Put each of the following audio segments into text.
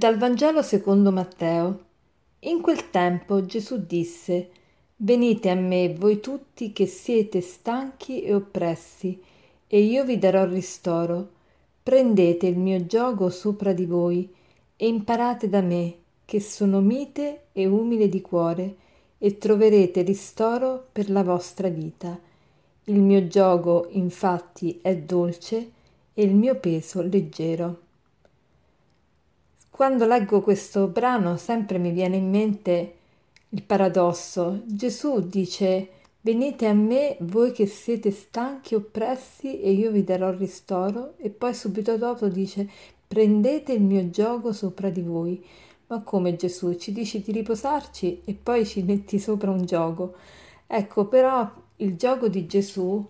Dal Vangelo secondo Matteo. In quel tempo Gesù disse, Venite a me voi tutti che siete stanchi e oppressi, e io vi darò ristoro. Prendete il mio giogo sopra di voi e imparate da me, che sono mite e umile di cuore, e troverete ristoro per la vostra vita. Il mio giogo infatti è dolce e il mio peso leggero. Quando leggo questo brano sempre mi viene in mente il paradosso. Gesù dice Venite a me voi che siete stanchi oppressi e io vi darò ristoro e poi subito dopo dice prendete il mio gioco sopra di voi. Ma come Gesù ci dici di riposarci e poi ci metti sopra un gioco? Ecco, però il gioco di Gesù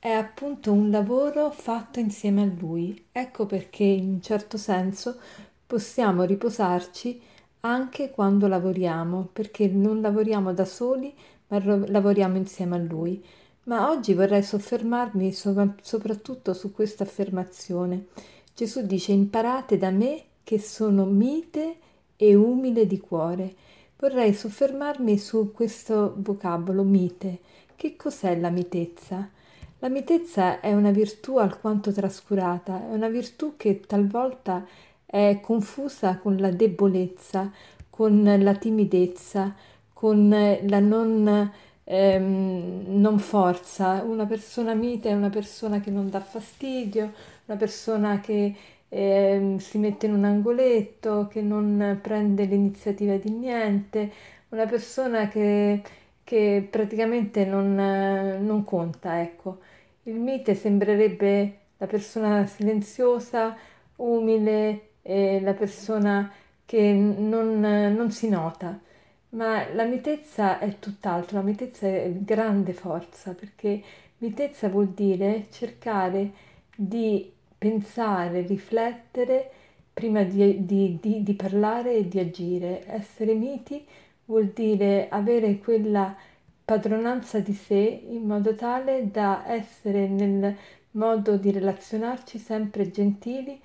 è appunto un lavoro fatto insieme a Lui. Ecco perché in un certo senso possiamo riposarci anche quando lavoriamo, perché non lavoriamo da soli, ma lavoriamo insieme a Lui. Ma oggi vorrei soffermarmi soprattutto su questa affermazione. Gesù dice imparate da me che sono mite e umile di cuore. Vorrei soffermarmi su questo vocabolo mite. Che cos'è la mitezza? La mitezza è una virtù alquanto trascurata, è una virtù che talvolta è confusa con la debolezza, con la timidezza, con la non, ehm, non forza. Una persona mite è una persona che non dà fastidio, una persona che eh, si mette in un angoletto, che non prende l'iniziativa di niente, una persona che, che praticamente non, non conta, ecco. Il mite sembrerebbe la persona silenziosa, umile, eh, la persona che non, non, si nota, ma la mitezza è tutt'altro, la mitezza è grande forza, perché mitezza vuol dire cercare di pensare, riflettere prima di, di, di, di parlare e di agire. Essere miti vuol dire avere quella padronanza di sé in modo tale da essere nel modo di relazionarci sempre gentili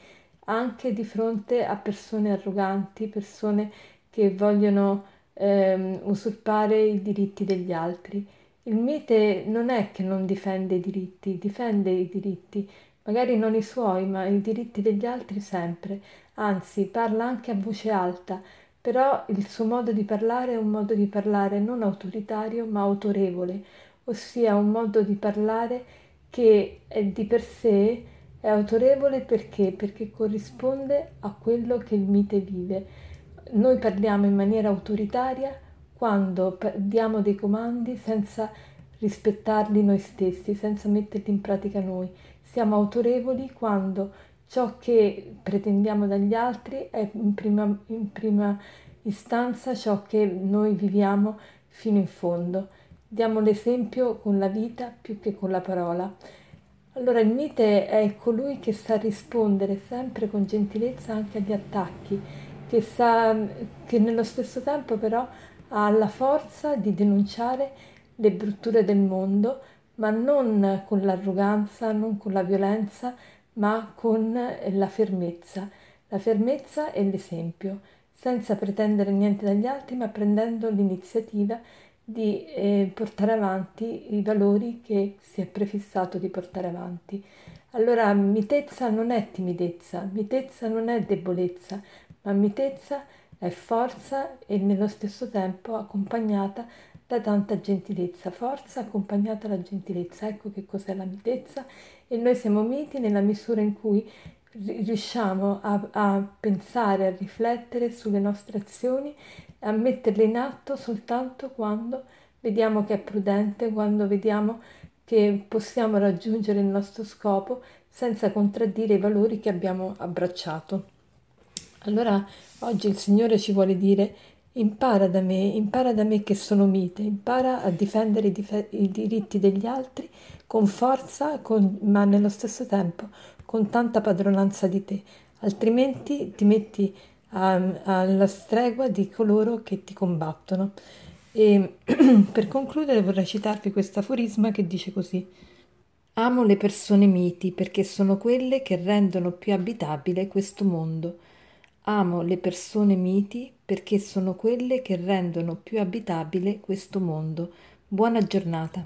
anche di fronte a persone arroganti, persone che vogliono ehm, usurpare i diritti degli altri. Il mite non è che non difende i diritti, difende i diritti, magari non i suoi, ma i diritti degli altri sempre, anzi parla anche a voce alta, però il suo modo di parlare è un modo di parlare non autoritario ma autorevole, ossia un modo di parlare che è di per sé è autorevole perché? Perché corrisponde a quello che il mite vive. Noi parliamo in maniera autoritaria quando diamo dei comandi senza rispettarli noi stessi, senza metterli in pratica noi. Siamo autorevoli quando ciò che pretendiamo dagli altri è in prima, in prima istanza ciò che noi viviamo fino in fondo. Diamo l'esempio con la vita più che con la parola. Allora il mite è colui che sa rispondere sempre con gentilezza anche agli attacchi, che, sa, che nello stesso tempo però ha la forza di denunciare le brutture del mondo, ma non con l'arroganza, non con la violenza, ma con la fermezza. La fermezza è l'esempio, senza pretendere niente dagli altri, ma prendendo l'iniziativa di eh, portare avanti i valori che si è prefissato di portare avanti. Allora, mitezza non è timidezza, mitezza non è debolezza, ma mitezza è forza e nello stesso tempo accompagnata da tanta gentilezza. Forza accompagnata dalla gentilezza. Ecco che cos'è la mitezza e noi siamo miti nella misura in cui riusciamo a, a pensare, a riflettere sulle nostre azioni a metterle in atto soltanto quando vediamo che è prudente, quando vediamo che possiamo raggiungere il nostro scopo senza contraddire i valori che abbiamo abbracciato. Allora oggi il Signore ci vuole dire impara da me, impara da me che sono mite, impara a difendere i, dif- i diritti degli altri con forza, con, ma nello stesso tempo con tanta padronanza di te, altrimenti ti metti alla stregua di coloro che ti combattono. E per concludere vorrei citarvi questo aforisma che dice così. Amo le persone miti perché sono quelle che rendono più abitabile questo mondo. Amo le persone miti perché sono quelle che rendono più abitabile questo mondo. Buona giornata.